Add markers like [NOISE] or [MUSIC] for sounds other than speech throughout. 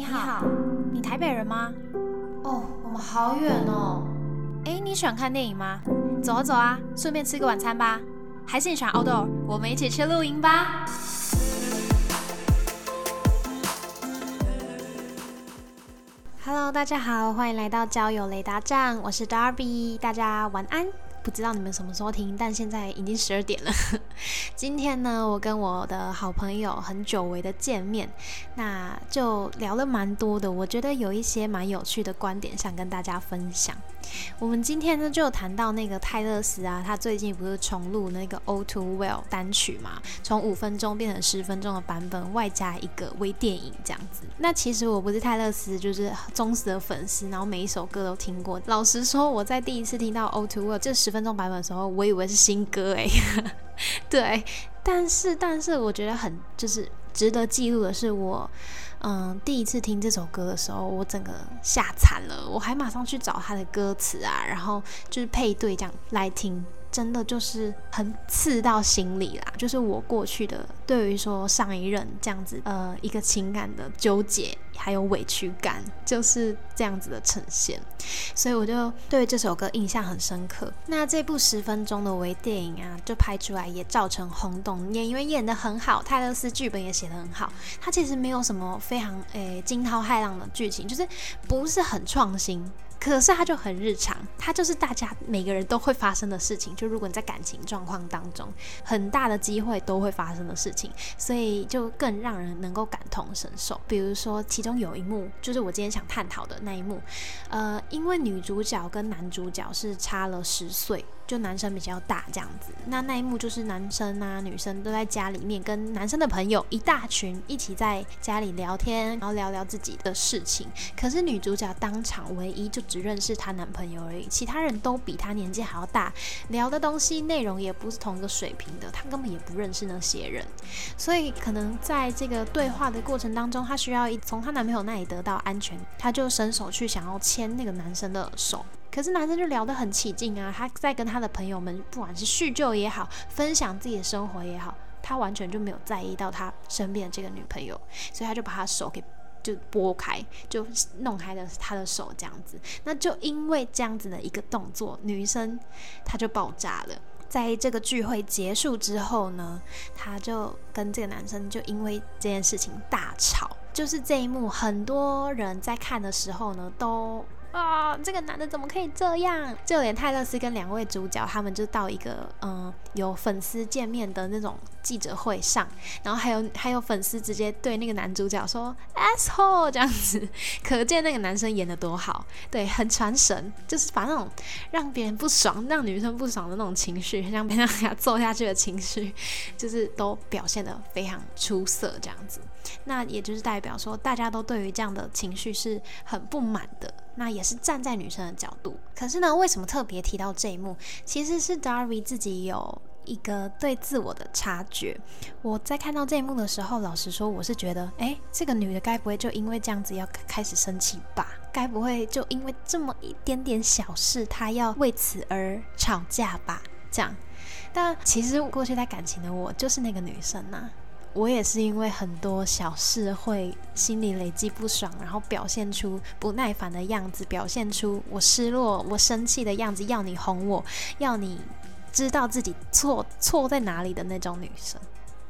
你好，你台北人吗？哦，我们好远哦。哎，你喜欢看电影吗？走啊走啊，顺便吃个晚餐吧。还是你喜欢 outdoor？我们一起去露营吧。Hello，大家好，欢迎来到交友雷达站，我是 Darby，大家晚安。不知道你们什么时候听，但现在已经十二点了。[LAUGHS] 今天呢，我跟我的好朋友很久违的见面，那就聊了蛮多的。我觉得有一些蛮有趣的观点想跟大家分享。我们今天呢就谈到那个泰勒斯啊，他最近不是重录那个《O to Well》单曲嘛，从五分钟变成十分钟的版本，外加一个微电影这样子。那其实我不是泰勒斯就是忠实的粉丝，然后每一首歌都听过。老实说，我在第一次听到《O to Well》这十分钟版本的时候，我以为是新歌哎，[LAUGHS] 对。但是，但是我觉得很就是值得记录的是我。嗯，第一次听这首歌的时候，我整个吓惨了，我还马上去找他的歌词啊，然后就是配对这样来听。真的就是很刺到心里啦，就是我过去的对于说上一任这样子，呃，一个情感的纠结还有委屈感，就是这样子的呈现，所以我就对这首歌印象很深刻。那这部十分钟的微电影啊，就拍出来也造成轰动，演员演的很好，泰勒斯剧本也写的很好。它其实没有什么非常诶惊涛骇浪的剧情，就是不是很创新。可是它就很日常，它就是大家每个人都会发生的事情。就如果你在感情状况当中，很大的机会都会发生的事情，所以就更让人能够感同身受。比如说，其中有一幕就是我今天想探讨的那一幕，呃，因为女主角跟男主角是差了十岁。就男生比较大这样子，那那一幕就是男生啊、女生都在家里面跟男生的朋友一大群一起在家里聊天，然后聊聊自己的事情。可是女主角当场唯一就只认识她男朋友而已，其他人都比她年纪还要大，聊的东西内容也不是同一个水平的，她根本也不认识那些人。所以可能在这个对话的过程当中，她需要一从她男朋友那里得到安全，她就伸手去想要牵那个男生的手。可是男生就聊得很起劲啊，他在跟他的朋友们，不管是叙旧也好，分享自己的生活也好，他完全就没有在意到他身边的这个女朋友，所以他就把他手给就拨开，就弄开了他的手这样子。那就因为这样子的一个动作，女生她就爆炸了。在这个聚会结束之后呢，她就跟这个男生就因为这件事情大吵。就是这一幕，很多人在看的时候呢，都。啊，这个男的怎么可以这样？就连泰勒斯跟两位主角，他们就到一个嗯有粉丝见面的那种记者会上，然后还有还有粉丝直接对那个男主角说 asshole 这样子，可见那个男生演的多好，对，很传神，就是把那种让别人不爽、让女生不爽的那种情绪，让别人 [LAUGHS] 给他揍下去的情绪，就是都表现的非常出色，这样子。那也就是代表说，大家都对于这样的情绪是很不满的。那也是站在女生的角度。可是呢，为什么特别提到这一幕？其实是 Darby 自己有一个对自我的察觉。我在看到这一幕的时候，老实说，我是觉得，哎，这个女的该不会就因为这样子要开始生气吧？该不会就因为这么一点点小事，她要为此而吵架吧？这样。但其实过去在感情的我，就是那个女生呐。我也是因为很多小事会心里累积不爽，然后表现出不耐烦的样子，表现出我失落、我生气的样子，要你哄我，要你知道自己错错在哪里的那种女生。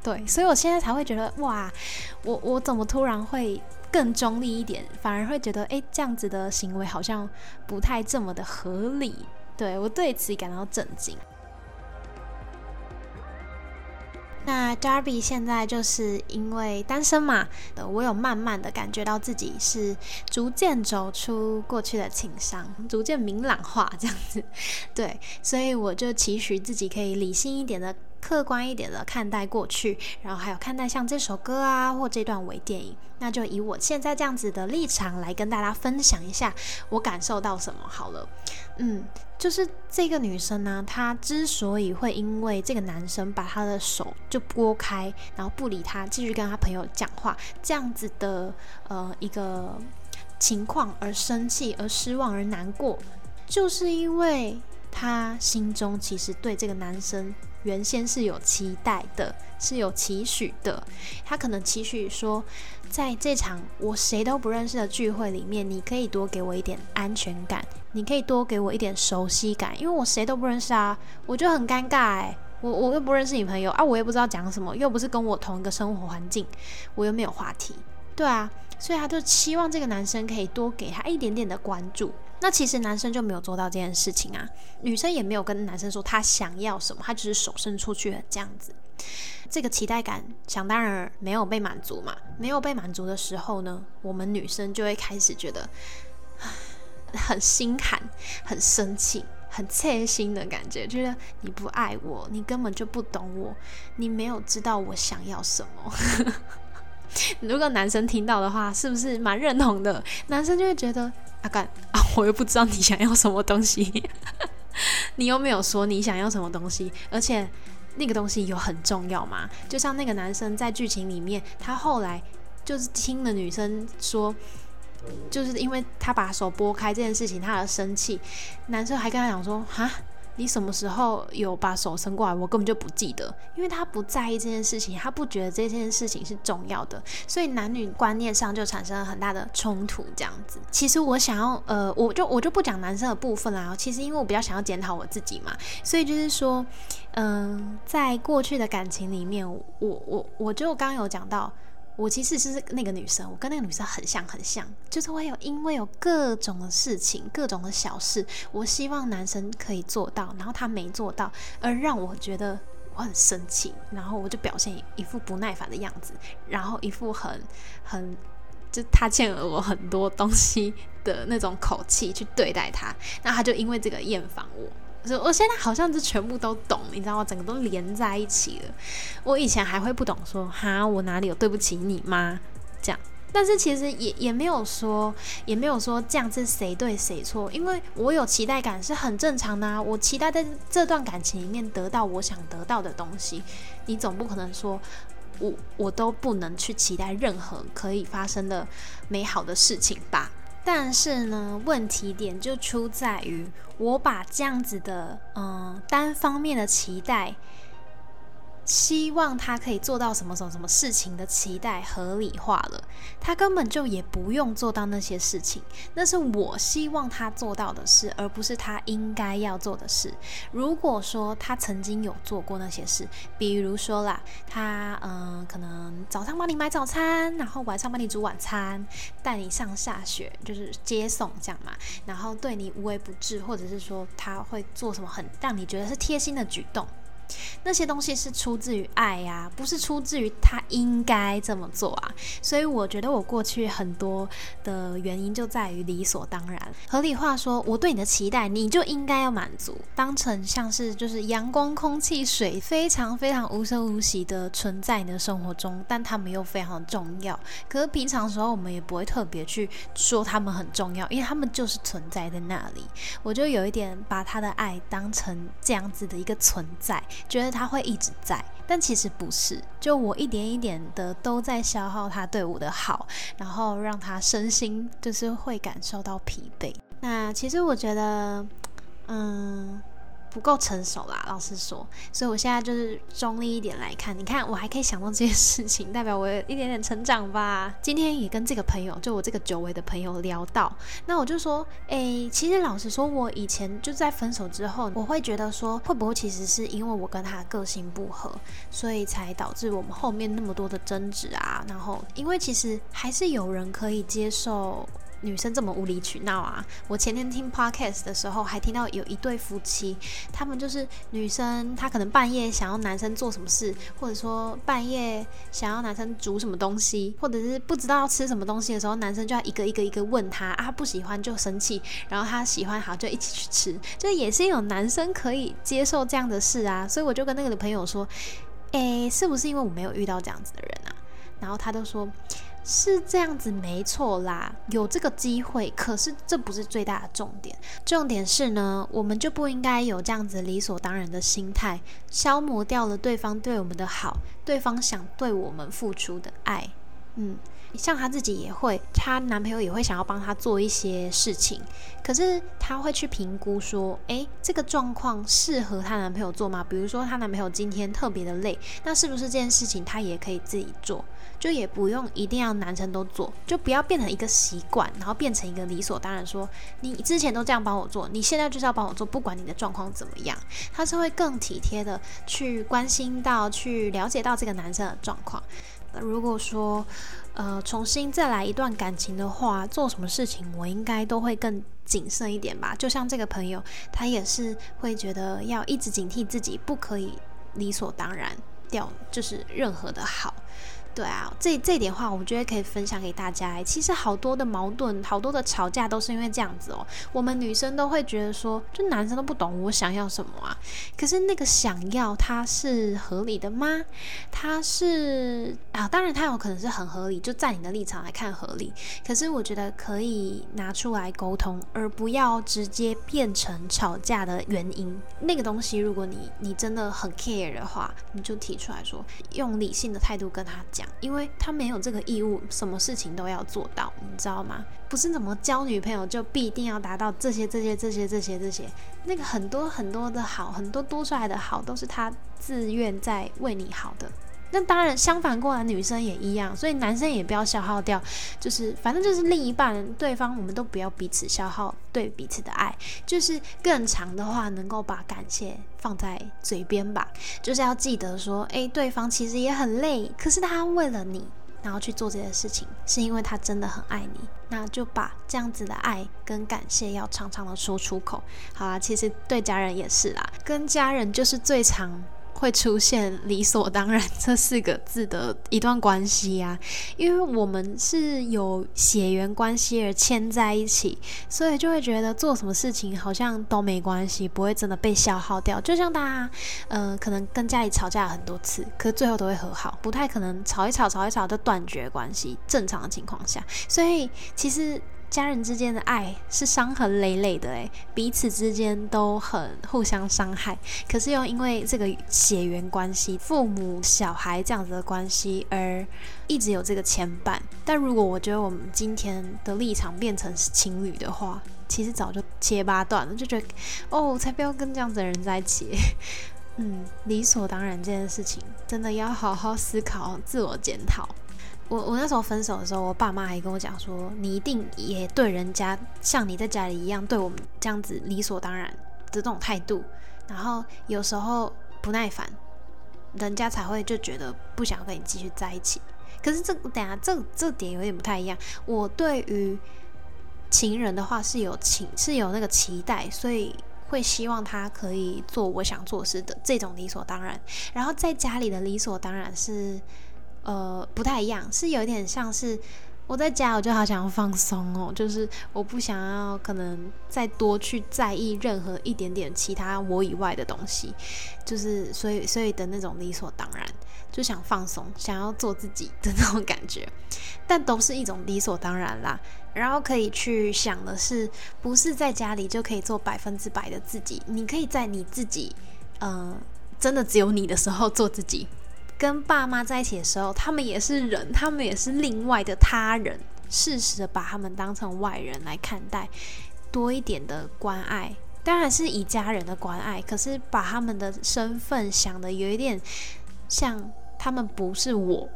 对，所以我现在才会觉得，哇，我我怎么突然会更中立一点，反而会觉得，哎，这样子的行为好像不太这么的合理。对我对此感到震惊。那 Darby 现在就是因为单身嘛，我有慢慢的感觉到自己是逐渐走出过去的情伤，逐渐明朗化这样子，[LAUGHS] 对，所以我就期许自己可以理性一点的。客观一点的看待过去，然后还有看待像这首歌啊，或这段微电影，那就以我现在这样子的立场来跟大家分享一下我感受到什么好了。嗯，就是这个女生呢，她之所以会因为这个男生把她的手就拨开，然后不理他，继续跟他朋友讲话，这样子的呃一个情况而生气、而失望、而难过，就是因为她心中其实对这个男生。原先是有期待的，是有期许的。他可能期许说，在这场我谁都不认识的聚会里面，你可以多给我一点安全感，你可以多给我一点熟悉感，因为我谁都不认识啊，我就很尴尬诶。我我又不认识你朋友啊，我又不知道讲什么，又不是跟我同一个生活环境，我又没有话题，对啊，所以他就期望这个男生可以多给他一点点的关注。那其实男生就没有做到这件事情啊，女生也没有跟男生说他想要什么，他只是手伸出去这样子。这个期待感想当然没有被满足嘛，没有被满足的时候呢，我们女生就会开始觉得很心寒、很生气。很切心的感觉，觉得你不爱我，你根本就不懂我，你没有知道我想要什么。[LAUGHS] 如果男生听到的话，是不是蛮认同的？男生就会觉得阿干 [LAUGHS] 啊，我又不知道你想要什么东西，[LAUGHS] 你又没有说你想要什么东西，而且那个东西有很重要吗？就像那个男生在剧情里面，他后来就是听了女生说。就是因为他把手拨开这件事情，他而生气。男生还跟他讲说：“哈，你什么时候有把手伸过来？我根本就不记得。”因为他不在意这件事情，他不觉得这件事情是重要的，所以男女观念上就产生了很大的冲突。这样子，其实我想要，呃，我就我就不讲男生的部分啦。其实因为我比较想要检讨我自己嘛，所以就是说，嗯，在过去的感情里面，我我我就刚有讲到。我其实是那个女生，我跟那个女生很像很像，就是会有因为有各种的事情、各种的小事，我希望男生可以做到，然后他没做到，而让我觉得我很生气，然后我就表现一副不耐烦的样子，然后一副很很就他欠了我很多东西的那种口气去对待他，那他就因为这个厌烦我。我现在好像是全部都懂，你知道吗？整个都连在一起了。我以前还会不懂，说哈，我哪里有对不起你吗？这样，但是其实也也没有说，也没有说这样是谁对谁错，因为我有期待感是很正常的啊。我期待在这段感情里面得到我想得到的东西，你总不可能说我我都不能去期待任何可以发生的美好的事情吧？但是呢，问题点就出在于，我把这样子的，嗯，单方面的期待。希望他可以做到什么什么什么事情的期待合理化了，他根本就也不用做到那些事情，那是我希望他做到的事，而不是他应该要做的事。如果说他曾经有做过那些事，比如说啦，他嗯，可能早上帮你买早餐，然后晚上帮你煮晚餐，带你上下学，就是接送这样嘛，然后对你无微不至，或者是说他会做什么很让你觉得是贴心的举动。那些东西是出自于爱呀，不是出自于他应该这么做啊。所以我觉得我过去很多的原因就在于理所当然、合理化，说我对你的期待，你就应该要满足，当成像是就是阳光、空气、水，非常非常无声无息的存在你的生活中，但他们又非常重要。可是平常时候我们也不会特别去说他们很重要，因为他们就是存在在那里。我就有一点把他的爱当成这样子的一个存在。觉得他会一直在，但其实不是。就我一点一点的都在消耗他对我的好，然后让他身心就是会感受到疲惫。那其实我觉得，嗯。不够成熟啦，老实说，所以我现在就是中立一点来看。你看，我还可以想到这些事情，代表我有一点点成长吧。[LAUGHS] 今天也跟这个朋友，就我这个久违的朋友聊到，那我就说，诶，其实老实说，我以前就在分手之后，我会觉得说，会不会其实是因为我跟他个性不合，所以才导致我们后面那么多的争执啊？然后，因为其实还是有人可以接受。女生这么无理取闹啊！我前天听 podcast 的时候，还听到有一对夫妻，他们就是女生，她可能半夜想要男生做什么事，或者说半夜想要男生煮什么东西，或者是不知道吃什么东西的时候，男生就要一个一个一个问他啊，不喜欢就生气，然后他喜欢好就一起去吃，就也是有男生可以接受这样的事啊。所以我就跟那个朋友说，诶，是不是因为我没有遇到这样子的人啊？然后他都说。是这样子，没错啦，有这个机会，可是这不是最大的重点。重点是呢，我们就不应该有这样子理所当然的心态，消磨掉了对方对我们的好，对方想对我们付出的爱。嗯，像她自己也会，她男朋友也会想要帮她做一些事情，可是她会去评估说，诶，这个状况适合她男朋友做吗？比如说她男朋友今天特别的累，那是不是这件事情她也可以自己做？就也不用一定要男生都做，就不要变成一个习惯，然后变成一个理所当然，说你之前都这样帮我做，你现在就是要帮我做，不管你的状况怎么样，他是会更体贴的去关心到、去了解到这个男生的状况。如果说呃重新再来一段感情的话，做什么事情我应该都会更谨慎一点吧。就像这个朋友，他也是会觉得要一直警惕自己，不可以理所当然掉，就是任何的好。对啊，这这点话，我觉得可以分享给大家哎。其实好多的矛盾，好多的吵架，都是因为这样子哦。我们女生都会觉得说，就男生都不懂我想要什么啊。可是那个想要，它是合理的吗？它是啊，当然它有可能是很合理，就在你的立场来看合理。可是我觉得可以拿出来沟通，而不要直接变成吵架的原因。那个东西，如果你你真的很 care 的话，你就提出来说，用理性的态度跟他。因为他没有这个义务，什么事情都要做到，你知道吗？不是怎么交女朋友就必定要达到这些、这些、这些、这些、这些。那个很多很多的好，很多多出来的好，都是他自愿在为你好的。那当然，相反过来，女生也一样，所以男生也不要消耗掉，就是反正就是另一半对方，我们都不要彼此消耗对彼此的爱，就是更长的话，能够把感谢放在嘴边吧，就是要记得说，诶，对方其实也很累，可是他为了你，然后去做这些事情，是因为他真的很爱你，那就把这样子的爱跟感谢要常常的说出口。好啦，其实对家人也是啦，跟家人就是最常。会出现理所当然这四个字的一段关系呀，因为我们是有血缘关系而牵在一起，所以就会觉得做什么事情好像都没关系，不会真的被消耗掉。就像大家，呃，可能跟家里吵架很多次，可最后都会和好，不太可能吵一吵、吵一吵就断绝关系。正常的情况下，所以其实。家人之间的爱是伤痕累累的，诶，彼此之间都很互相伤害。可是又因为这个血缘关系，父母、小孩这样子的关系，而一直有这个牵绊。但如果我觉得我们今天的立场变成是情侣的话，其实早就切八段了，就觉得哦，才不要跟这样子的人在一起。[LAUGHS] 嗯，理所当然这件事情，真的要好好思考、自我检讨。我我那时候分手的时候，我爸妈还跟我讲说，你一定也对人家像你在家里一样对我们这样子理所当然的这种态度，然后有时候不耐烦，人家才会就觉得不想跟你继续在一起。可是这等下这这点有点不太一样。我对于情人的话是有情是有那个期待，所以会希望他可以做我想做事的这种理所当然。然后在家里的理所当然是。呃，不太一样，是有点像是我在家，我就好想要放松哦，就是我不想要可能再多去在意任何一点点其他我以外的东西，就是所以所以的那种理所当然，就想放松，想要做自己的那种感觉，但都是一种理所当然啦。然后可以去想的是，不是在家里就可以做百分之百的自己，你可以在你自己，嗯，真的只有你的时候做自己。跟爸妈在一起的时候，他们也是人，他们也是另外的他人，适时的把他们当成外人来看待，多一点的关爱，当然是以家人的关爱，可是把他们的身份想的有一点像他们不是我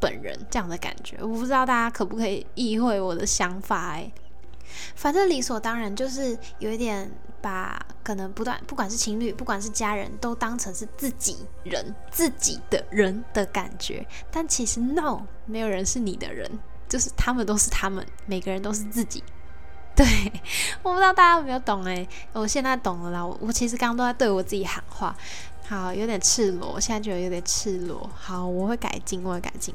本人这样的感觉，我不知道大家可不可以意会我的想法哎。反正理所当然，就是有一点把可能不断，不管是情侣，不管是家人，都当成是自己人、自己的人的感觉。但其实 no，没有人是你的人，就是他们都是他们，每个人都是自己。[LAUGHS] 对，我不知道大家有没有懂诶，我现在懂了啦。我其实刚刚都在对我自己喊话，好，有点赤裸，现在觉得有点赤裸。好，我会改进，我会改进。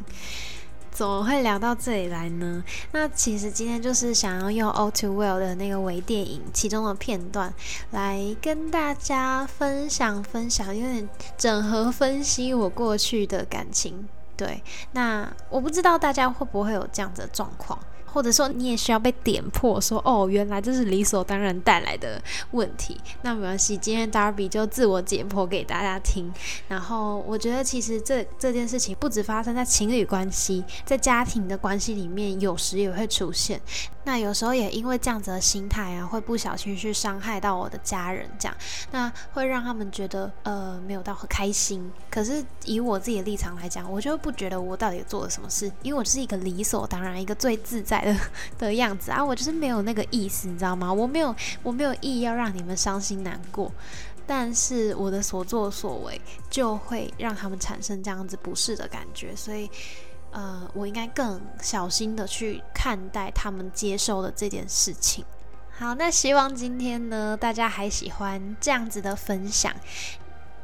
怎么会聊到这里来呢？那其实今天就是想要用《All Too Well》的那个微电影其中的片段来跟大家分享分享，有点整合分析我过去的感情。对，那我不知道大家会不会有这样的状况。或者说你也需要被点破，说哦，原来这是理所当然带来的问题。那没关系，今天 Darby 就自我解剖给大家听。然后我觉得其实这这件事情不止发生在情侣关系，在家庭的关系里面，有时也会出现。那有时候也因为这样子的心态啊，会不小心去伤害到我的家人，这样，那会让他们觉得呃没有到很开心。可是以我自己的立场来讲，我就不觉得我到底做了什么事，因为我是一个理所当然、一个最自在的 [LAUGHS] 的样子啊，我就是没有那个意思，你知道吗？我没有，我没有意要让你们伤心难过，但是我的所作所为就会让他们产生这样子不适的感觉，所以。呃，我应该更小心的去看待他们接受的这件事情。好，那希望今天呢，大家还喜欢这样子的分享。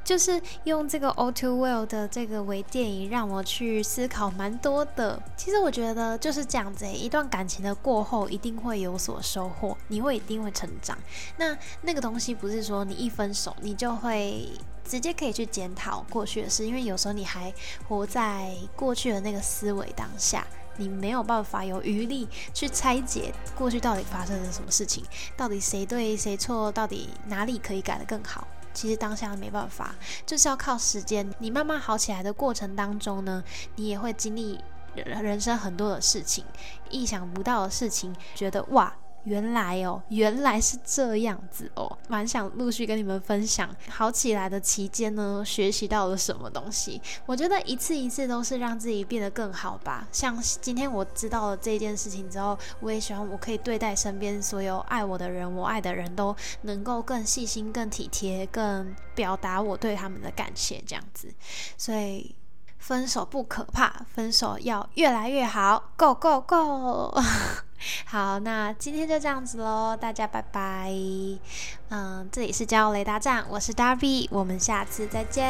就是用这个《All Too Well》的这个微电影，让我去思考蛮多的。其实我觉得就是这样子，一段感情的过后，一定会有所收获，你会一定会成长。那那个东西不是说你一分手，你就会直接可以去检讨过去的事，因为有时候你还活在过去的那个思维当下，你没有办法有余力去拆解过去到底发生了什么事情，到底谁对谁错，到底哪里可以改得更好。其实当下没办法，就是要靠时间。你慢慢好起来的过程当中呢，你也会经历人生很多的事情，意想不到的事情，觉得哇。原来哦，原来是这样子哦，蛮想陆续跟你们分享好起来的期间呢，学习到了什么东西。我觉得一次一次都是让自己变得更好吧。像今天我知道了这件事情之后，我也希望我可以对待身边所有爱我的人，我爱的人都能够更细心、更体贴、更表达我对他们的感谢，这样子。所以分手不可怕，分手要越来越好，Go Go Go！好，那今天就这样子喽，大家拜拜。嗯，这里是骄傲雷达站，我是 Darby，我们下次再见。